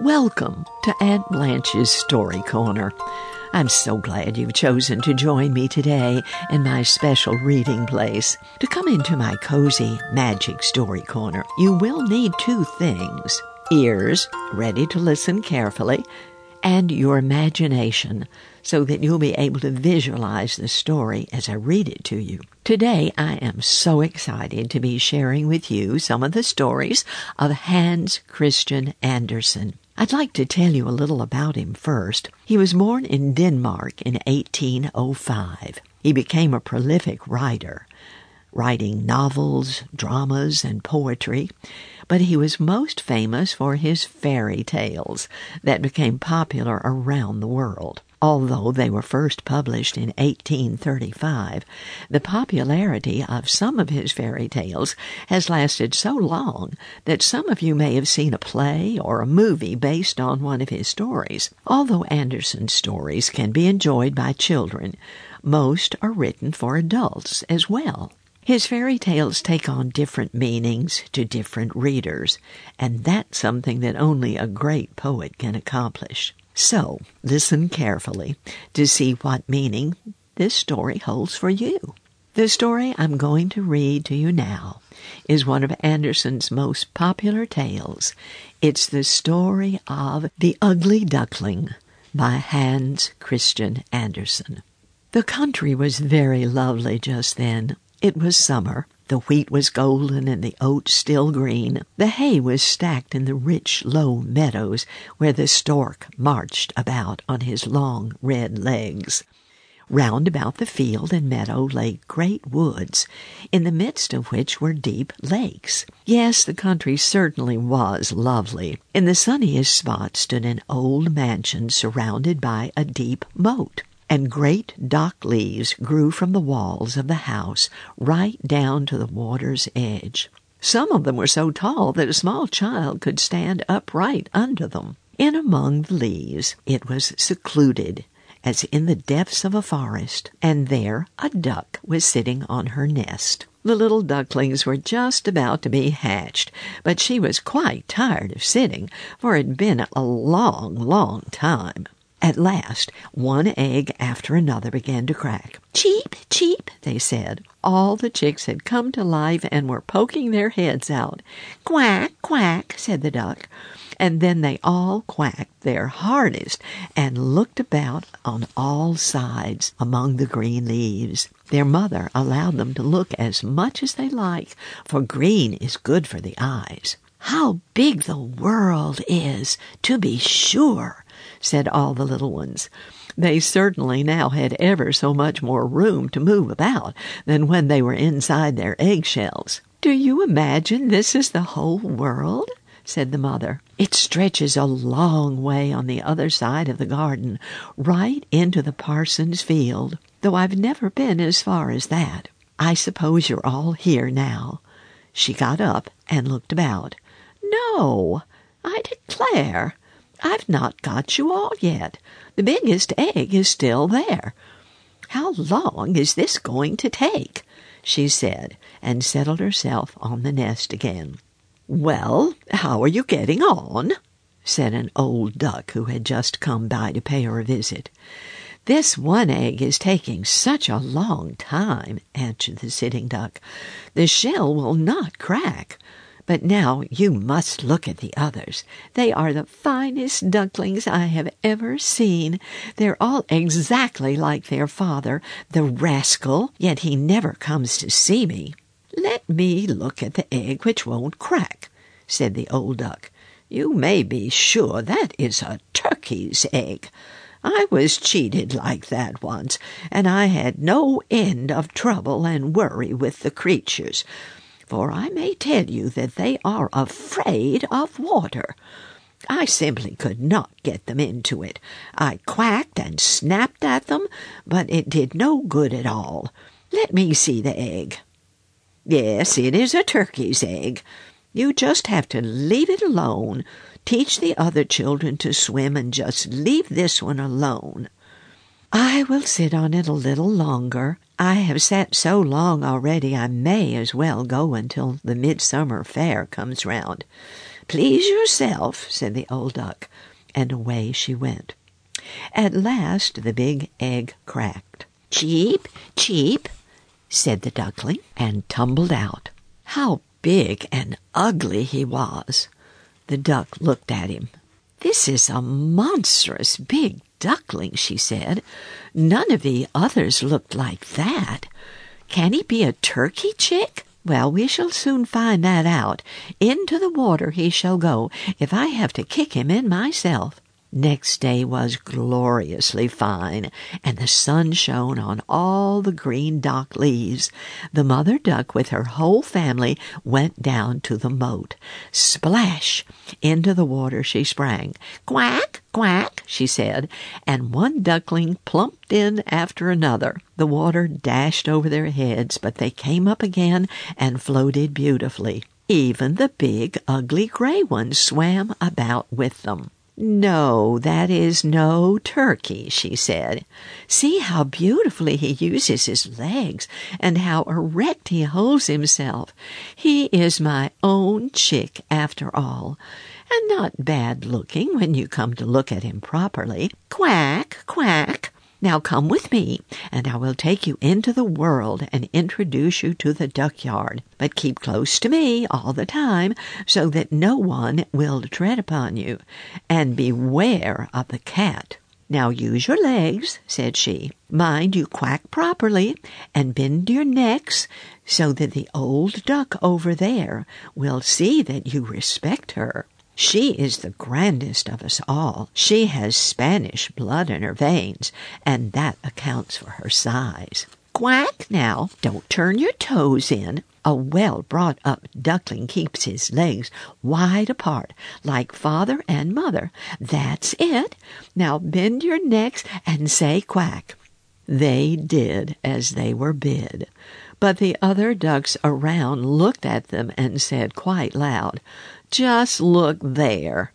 Welcome to Aunt Blanche's Story Corner. I'm so glad you've chosen to join me today in my special reading place. To come into my cozy magic story corner, you will need two things ears ready to listen carefully, and your imagination so that you'll be able to visualize the story as I read it to you. Today, I am so excited to be sharing with you some of the stories of Hans Christian Andersen. I'd like to tell you a little about him first. He was born in Denmark in 1805. He became a prolific writer, writing novels, dramas, and poetry but he was most famous for his fairy tales that became popular around the world. Although they were first published in 1835, the popularity of some of his fairy tales has lasted so long that some of you may have seen a play or a movie based on one of his stories. Although Andersen's stories can be enjoyed by children, most are written for adults as well. His fairy tales take on different meanings to different readers, and that's something that only a great poet can accomplish. So, listen carefully to see what meaning this story holds for you. The story I'm going to read to you now is one of Andersen's most popular tales. It's the story of The Ugly Duckling by Hans Christian Andersen. The country was very lovely just then. It was summer. The wheat was golden and the oats still green. The hay was stacked in the rich, low meadows where the stork marched about on his long red legs. Round about the field and meadow lay great woods, in the midst of which were deep lakes. Yes, the country certainly was lovely. In the sunniest spot stood an old mansion surrounded by a deep moat and great dock leaves grew from the walls of the house right down to the water's edge. Some of them were so tall that a small child could stand upright under them. In among the leaves it was secluded, as in the depths of a forest, and there a duck was sitting on her nest. The little ducklings were just about to be hatched, but she was quite tired of sitting, for it had been a long, long time. At last, one egg after another began to crack. Cheep, cheep, they said. All the chicks had come to life and were poking their heads out. Quack, quack, said the duck. And then they all quacked their hardest and looked about on all sides among the green leaves. Their mother allowed them to look as much as they liked, for green is good for the eyes. How big the world is, to be sure, said all the little ones. They certainly now had ever so much more room to move about than when they were inside their eggshells. Do you imagine this is the whole world? said the mother. It stretches a long way on the other side of the garden, right into the parson's field, though I've never been as far as that. I suppose you're all here now. She got up and looked about. No, I declare, I've not got you all yet. The biggest egg is still there. How long is this going to take? she said, and settled herself on the nest again. Well, how are you getting on? said an old duck who had just come by to pay her a visit. This one egg is taking such a long time, answered the sitting duck. The shell will not crack. But now you must look at the others. They are the finest ducklings I have ever seen. They're all exactly like their father, the rascal, yet he never comes to see me. Let me look at the egg which won't crack, said the old duck. You may be sure that is a turkey's egg. I was cheated like that once, and I had no end of trouble and worry with the creatures for I may tell you that they are afraid of water. I simply could not get them into it. I quacked and snapped at them, but it did no good at all. Let me see the egg. Yes, it is a turkey's egg. You just have to leave it alone. Teach the other children to swim and just leave this one alone. I will sit on it a little longer. I have sat so long already I may as well go until the midsummer fair comes round. Please yourself, said the old duck, and away she went. At last the big egg cracked. Cheep, cheep, said the duckling, and tumbled out. How big and ugly he was! The duck looked at him. This is a monstrous big duckling, she said. None of the others looked like that. Can he be a turkey chick? Well, we shall soon find that out. Into the water he shall go, if I have to kick him in myself. Next day was gloriously fine, and the sun shone on all the green dock leaves. The mother duck with her whole family went down to the moat. Splash! Into the water she sprang. Quack! Quack! she said, and one duckling plumped in after another. The water dashed over their heads, but they came up again and floated beautifully. Even the big, ugly gray one swam about with them. No, that is no turkey, she said. See how beautifully he uses his legs, and how erect he holds himself. He is my own chick, after all, and not bad looking when you come to look at him properly. Quack, quack. Now come with me, and I will take you into the world and introduce you to the duck yard. But keep close to me all the time, so that no one will tread upon you. And beware of the cat. Now use your legs, said she. Mind you quack properly, and bend your necks, so that the old duck over there will see that you respect her. She is the grandest of us all. She has Spanish blood in her veins, and that accounts for her size. Quack now, don't turn your toes in. A well brought up duckling keeps his legs wide apart, like father and mother. That's it. Now bend your necks and say quack. They did as they were bid. But the other ducks around looked at them and said quite loud, just look there.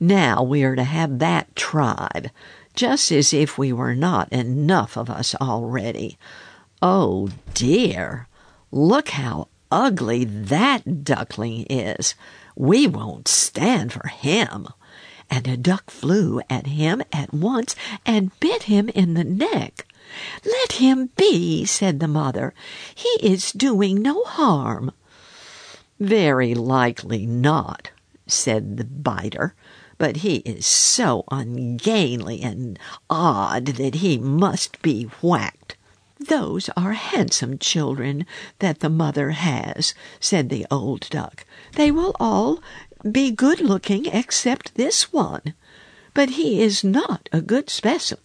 Now we are to have that tribe, just as if we were not enough of us already. Oh dear, look how ugly that duckling is. We won't stand for him. And a duck flew at him at once and bit him in the neck. Let him be, said the mother. He is doing no harm. Very likely not, said the biter, but he is so ungainly and odd that he must be whacked. Those are handsome children that the mother has, said the old duck. They will all be good looking except this one. But he is not a good specimen.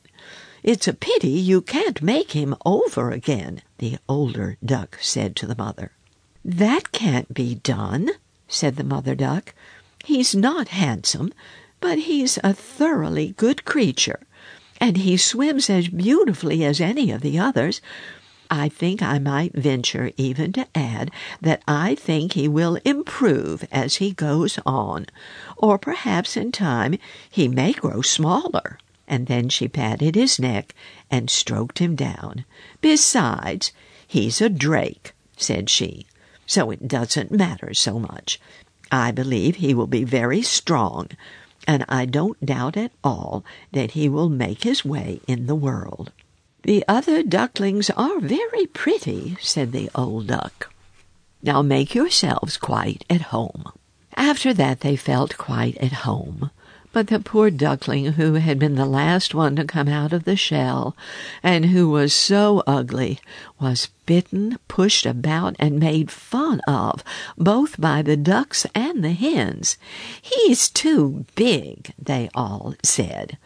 It's a pity you can't make him over again, the older duck said to the mother. That can't be done, said the mother duck. He's not handsome, but he's a thoroughly good creature, and he swims as beautifully as any of the others. I think I might venture even to add that I think he will improve as he goes on, or perhaps in time he may grow smaller. And then she patted his neck and stroked him down. Besides, he's a drake, said she so it doesn't matter so much. I believe he will be very strong, and I don't doubt at all that he will make his way in the world. The other ducklings are very pretty, said the old duck. Now make yourselves quite at home. After that they felt quite at home. But the poor duckling, who had been the last one to come out of the shell, and who was so ugly, was bitten, pushed about, and made fun of, both by the ducks and the hens. He's too big, they all said.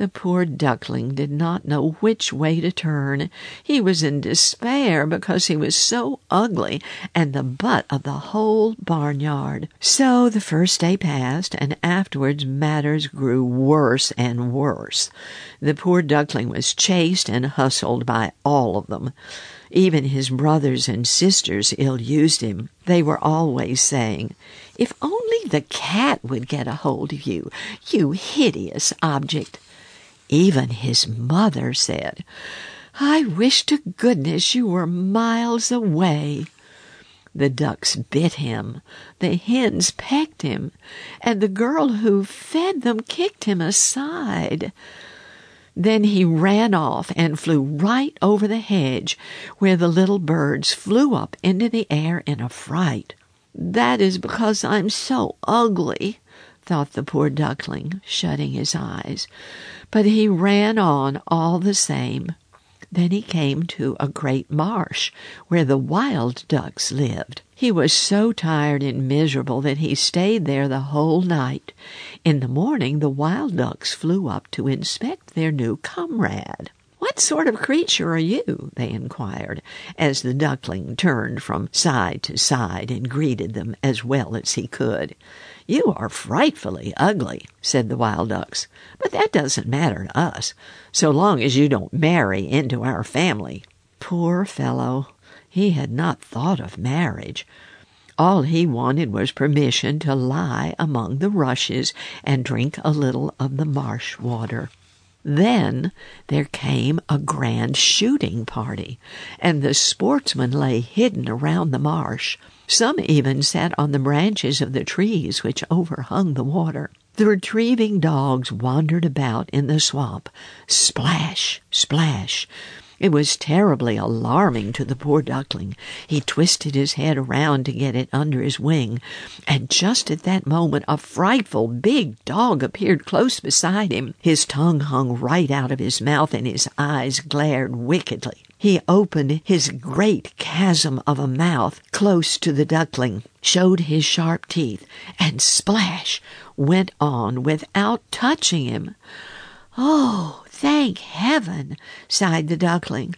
The poor duckling did not know which way to turn. He was in despair because he was so ugly and the butt of the whole barnyard. So the first day passed, and afterwards matters grew worse and worse. The poor duckling was chased and hustled by all of them. Even his brothers and sisters ill used him. They were always saying, If only the cat would get a hold of you, you hideous object. Even his mother said, I wish to goodness you were miles away. The ducks bit him, the hens pecked him, and the girl who fed them kicked him aside. Then he ran off and flew right over the hedge, where the little birds flew up into the air in a fright. That is because I'm so ugly, thought the poor duckling, shutting his eyes. But he ran on all the same. Then he came to a great marsh where the wild ducks lived. He was so tired and miserable that he stayed there the whole night. In the morning, the wild ducks flew up to inspect their new comrade. What sort of creature are you? they inquired, as the duckling turned from side to side and greeted them as well as he could. You are frightfully ugly, said the wild ducks, but that doesn't matter to us, so long as you don't marry into our family. Poor fellow, he had not thought of marriage. All he wanted was permission to lie among the rushes and drink a little of the marsh water. Then there came a grand shooting party, and the sportsmen lay hidden around the marsh. Some even sat on the branches of the trees which overhung the water. The retrieving dogs wandered about in the swamp. Splash, splash. It was terribly alarming to the poor duckling. He twisted his head around to get it under his wing, and just at that moment a frightful big dog appeared close beside him. His tongue hung right out of his mouth, and his eyes glared wickedly. He opened his great chasm of a mouth close to the duckling, showed his sharp teeth, and splash went on without touching him. Oh, Thank heaven, sighed the duckling.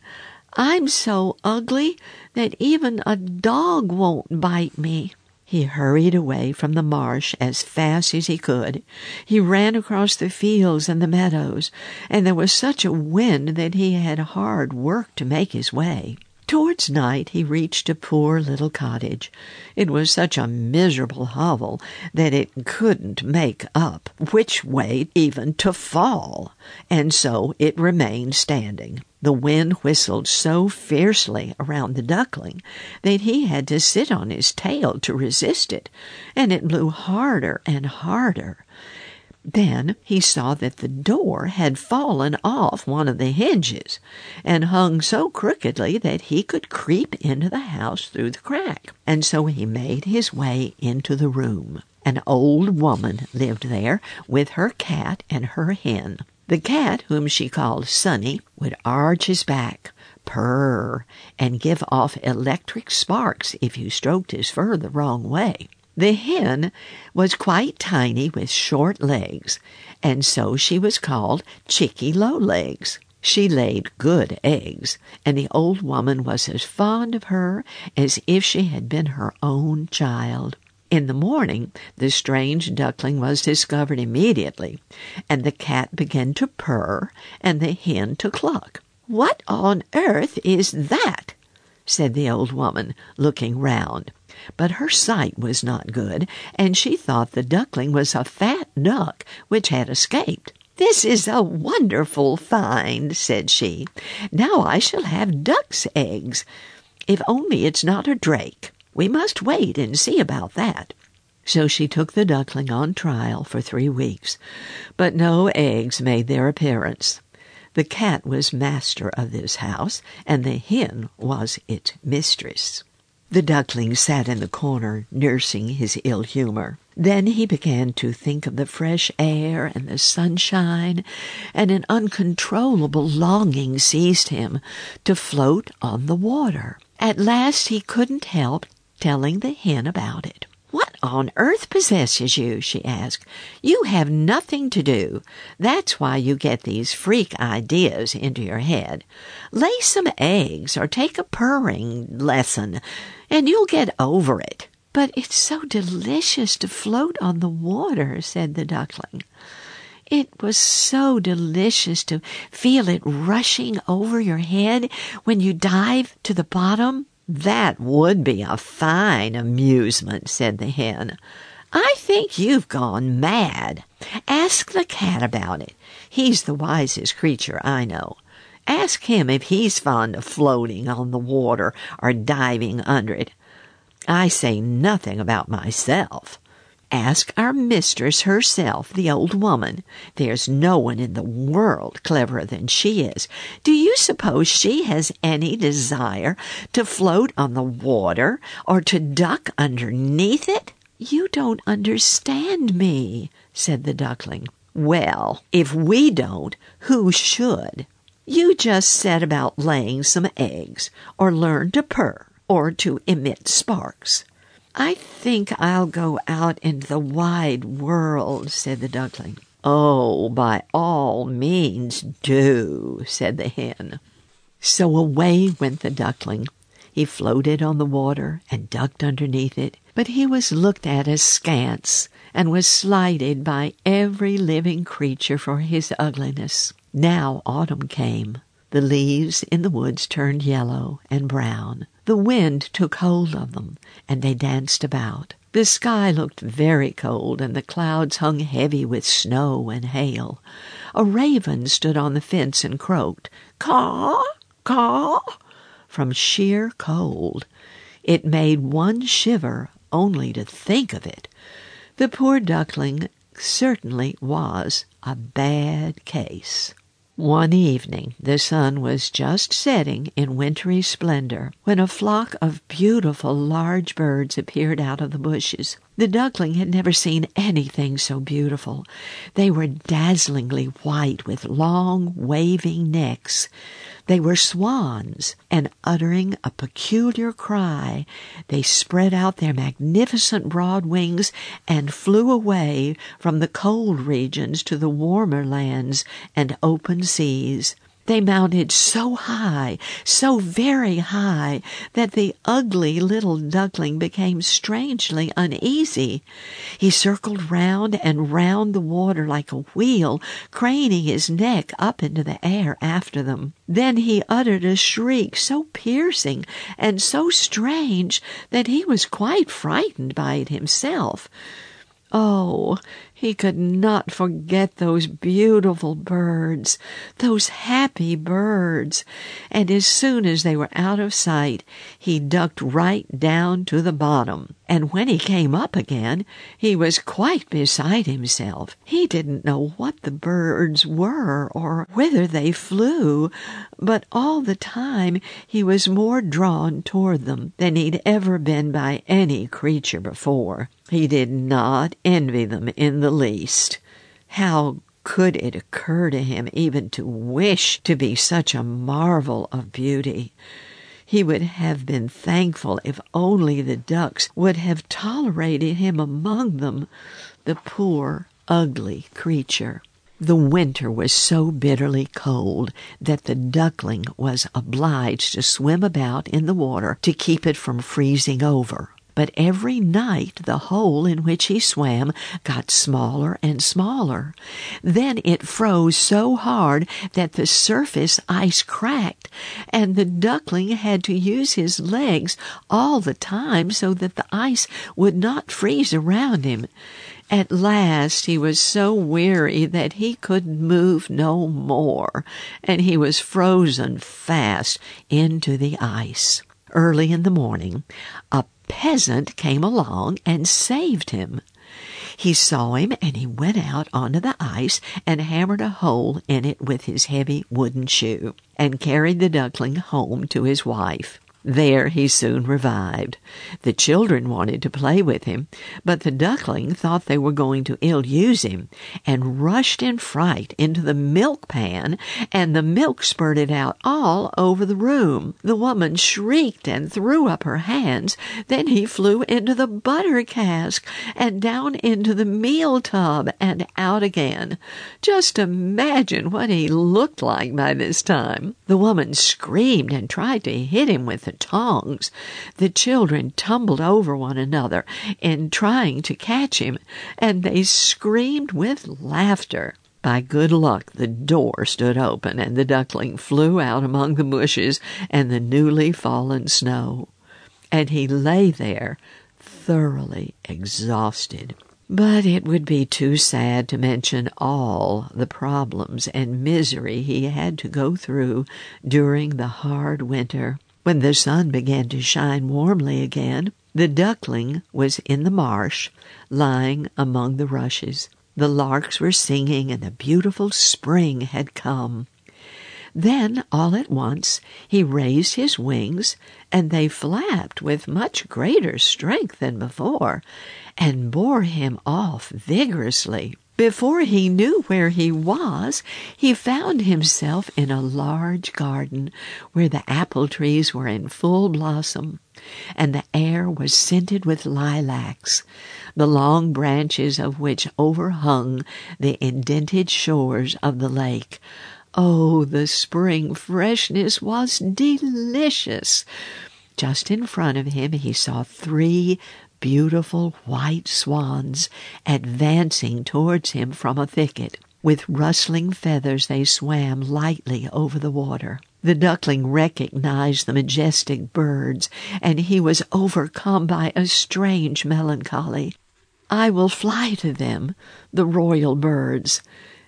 I'm so ugly that even a dog won't bite me. He hurried away from the marsh as fast as he could. He ran across the fields and the meadows, and there was such a wind that he had hard work to make his way. Towards night he reached a poor little cottage. It was such a miserable hovel that it couldn't make up which way even to fall, and so it remained standing. The wind whistled so fiercely around the duckling that he had to sit on his tail to resist it, and it blew harder and harder. Then he saw that the door had fallen off one of the hinges and hung so crookedly that he could creep into the house through the crack. And so he made his way into the room. An old woman lived there with her cat and her hen. The cat, whom she called Sunny, would arch his back, purr, and give off electric sparks if you stroked his fur the wrong way. The hen was quite tiny with short legs, and so she was called Chickie Lowlegs. She laid good eggs, and the old woman was as fond of her as if she had been her own child. In the morning, the strange duckling was discovered immediately, and the cat began to purr and the hen to cluck. What on earth is that? Said the old woman, looking round but her sight was not good, and she thought the duckling was a fat duck which had escaped. This is a wonderful find, said she. Now I shall have duck's eggs. If only it's not a drake. We must wait and see about that. So she took the duckling on trial for three weeks, but no eggs made their appearance. The cat was master of this house, and the hen was its mistress. The duckling sat in the corner, nursing his ill humor. Then he began to think of the fresh air and the sunshine, and an uncontrollable longing seized him to float on the water. At last he couldn't help telling the hen about it. On earth possesses you? she asked. You have nothing to do. That's why you get these freak ideas into your head. Lay some eggs or take a purring lesson and you'll get over it. But it's so delicious to float on the water, said the duckling. It was so delicious to feel it rushing over your head when you dive to the bottom. That would be a fine amusement, said the hen. I think you've gone mad. Ask the cat about it. He's the wisest creature I know. Ask him if he's fond of floating on the water or diving under it. I say nothing about myself. Ask our mistress herself, the old woman. There's no one in the world cleverer than she is. Do you suppose she has any desire to float on the water or to duck underneath it? You don't understand me, said the duckling. Well, if we don't, who should? You just set about laying some eggs, or learn to purr, or to emit sparks. I think I'll go out into the wide world, said the duckling. Oh, by all means do, said the hen. So away went the duckling. He floated on the water and ducked underneath it, but he was looked at askance and was slighted by every living creature for his ugliness. Now autumn came. The leaves in the woods turned yellow and brown. The wind took hold of them, and they danced about. The sky looked very cold, and the clouds hung heavy with snow and hail. A raven stood on the fence and croaked, Caw, caw, from sheer cold. It made one shiver only to think of it. The poor duckling certainly was a bad case. One evening the sun was just setting in wintry splendor when a flock of beautiful large birds appeared out of the bushes. The duckling had never seen anything so beautiful. They were dazzlingly white with long waving necks. They were swans, and uttering a peculiar cry, they spread out their magnificent broad wings and flew away from the cold regions to the warmer lands and open seas. They mounted so high, so very high, that the ugly little duckling became strangely uneasy. He circled round and round the water like a wheel, craning his neck up into the air after them. Then he uttered a shriek so piercing and so strange that he was quite frightened by it himself. Oh, he could not forget those beautiful birds, those happy birds, and as soon as they were out of sight, he ducked right down to the bottom. And when he came up again, he was quite beside himself. He didn't know what the birds were or whither they flew, but all the time he was more drawn toward them than he'd ever been by any creature before. He did not envy them in the least. How could it occur to him even to wish to be such a marvel of beauty? He would have been thankful if only the ducks would have tolerated him among them, the poor, ugly creature. The winter was so bitterly cold that the duckling was obliged to swim about in the water to keep it from freezing over but every night the hole in which he swam got smaller and smaller. Then it froze so hard that the surface ice cracked, and the duckling had to use his legs all the time so that the ice would not freeze around him. At last he was so weary that he could move no more, and he was frozen fast into the ice. Early in the morning, a peasant came along and saved him. He saw him and he went out onto the ice and hammered a hole in it with his heavy wooden shoe and carried the duckling home to his wife. There he soon revived. The children wanted to play with him, but the duckling thought they were going to ill use him, and rushed in fright into the milk pan, and the milk spurted out all over the room. The woman shrieked and threw up her hands. Then he flew into the butter cask, and down into the meal tub, and out again. Just imagine what he looked like by this time. The woman screamed and tried to hit him with the the tongs. The children tumbled over one another in trying to catch him, and they screamed with laughter. By good luck, the door stood open, and the duckling flew out among the bushes and the newly fallen snow. And he lay there, thoroughly exhausted. But it would be too sad to mention all the problems and misery he had to go through during the hard winter. When the sun began to shine warmly again, The duckling was in the marsh, lying among the rushes. The larks were singing, and the beautiful spring had come. Then, all at once, he raised his wings, and they flapped with much greater strength than before, and bore him off vigorously. Before he knew where he was, he found himself in a large garden where the apple trees were in full blossom, and the air was scented with lilacs, the long branches of which overhung the indented shores of the lake. Oh, the spring freshness was delicious. Just in front of him, he saw three beautiful white swans advancing towards him from a thicket. With rustling feathers they swam lightly over the water. The duckling recognized the majestic birds, and he was overcome by a strange melancholy. I will fly to them, the royal birds,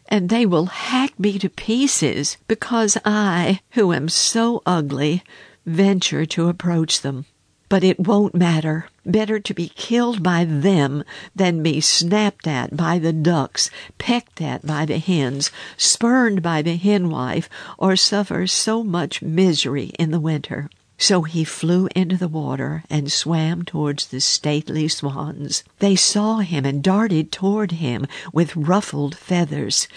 and they will hack me to pieces because I, who am so ugly, venture to approach them. But it won't matter. Better to be killed by them than be snapped at by the ducks, pecked at by the hens, spurned by the henwife, or suffer so much misery in the winter. So he flew into the water and swam towards the stately swans. They saw him and darted toward him with ruffled feathers.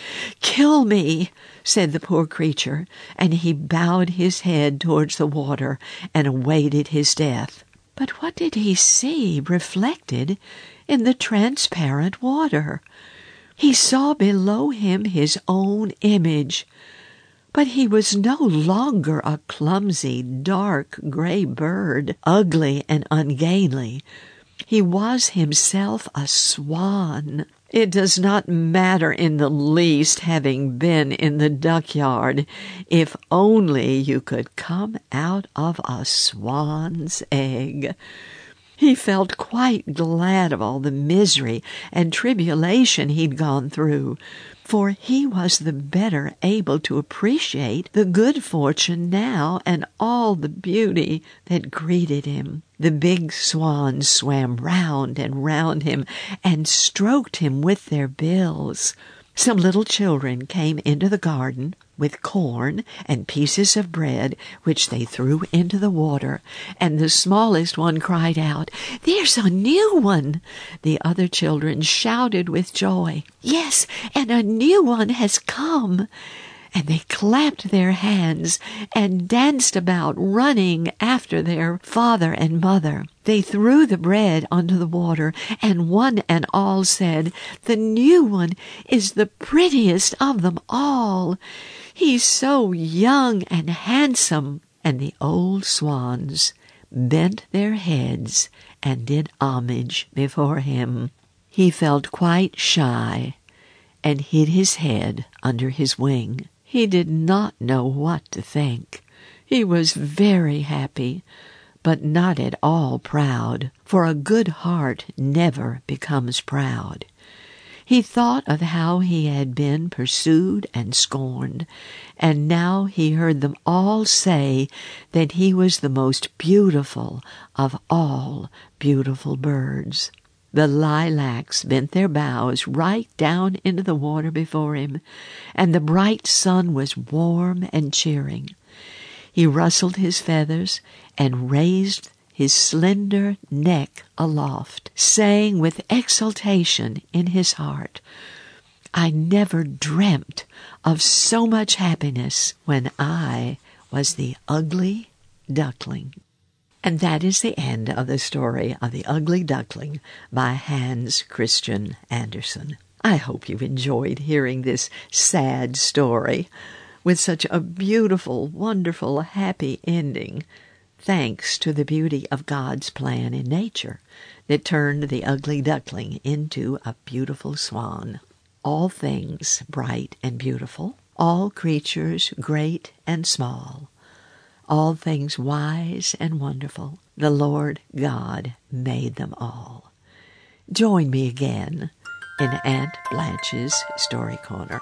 Kill me, said the poor creature, and he bowed his head towards the water and awaited his death. But what did he see reflected in the transparent water? He saw below him his own image. But he was no longer a clumsy, dark, gray bird, ugly and ungainly. He was himself a swan. It does not matter in the least having been in the duck yard, if only you could come out of a swan's egg. He felt quite glad of all the misery and tribulation he'd gone through, for he was the better able to appreciate the good fortune now and all the beauty that greeted him. The big swans swam round and round him and stroked him with their bills. Some little children came into the garden with corn and pieces of bread, which they threw into the water, and the smallest one cried out, There's a new one! The other children shouted with joy, Yes, and a new one has come! And they clapped their hands and danced about, running after their father and mother. They threw the bread onto the water, and one and all said, The new one is the prettiest of them all. He's so young and handsome. And the old swans bent their heads and did homage before him. He felt quite shy and hid his head under his wing. He did not know what to think. He was very happy, but not at all proud, for a good heart never becomes proud. He thought of how he had been pursued and scorned, and now he heard them all say that he was the most beautiful of all beautiful birds. The lilacs bent their boughs right down into the water before him, and the bright sun was warm and cheering. He rustled his feathers and raised his slender neck aloft, saying with exultation in his heart, I never dreamt of so much happiness when I was the ugly duckling. And that is the end of the story of The Ugly Duckling by Hans Christian Andersen. I hope you enjoyed hearing this sad story with such a beautiful, wonderful, happy ending thanks to the beauty of God's plan in nature that turned the ugly duckling into a beautiful swan. All things bright and beautiful, all creatures great and small, all things wise and wonderful, the Lord God made them all. Join me again in Aunt Blanche's Story Corner.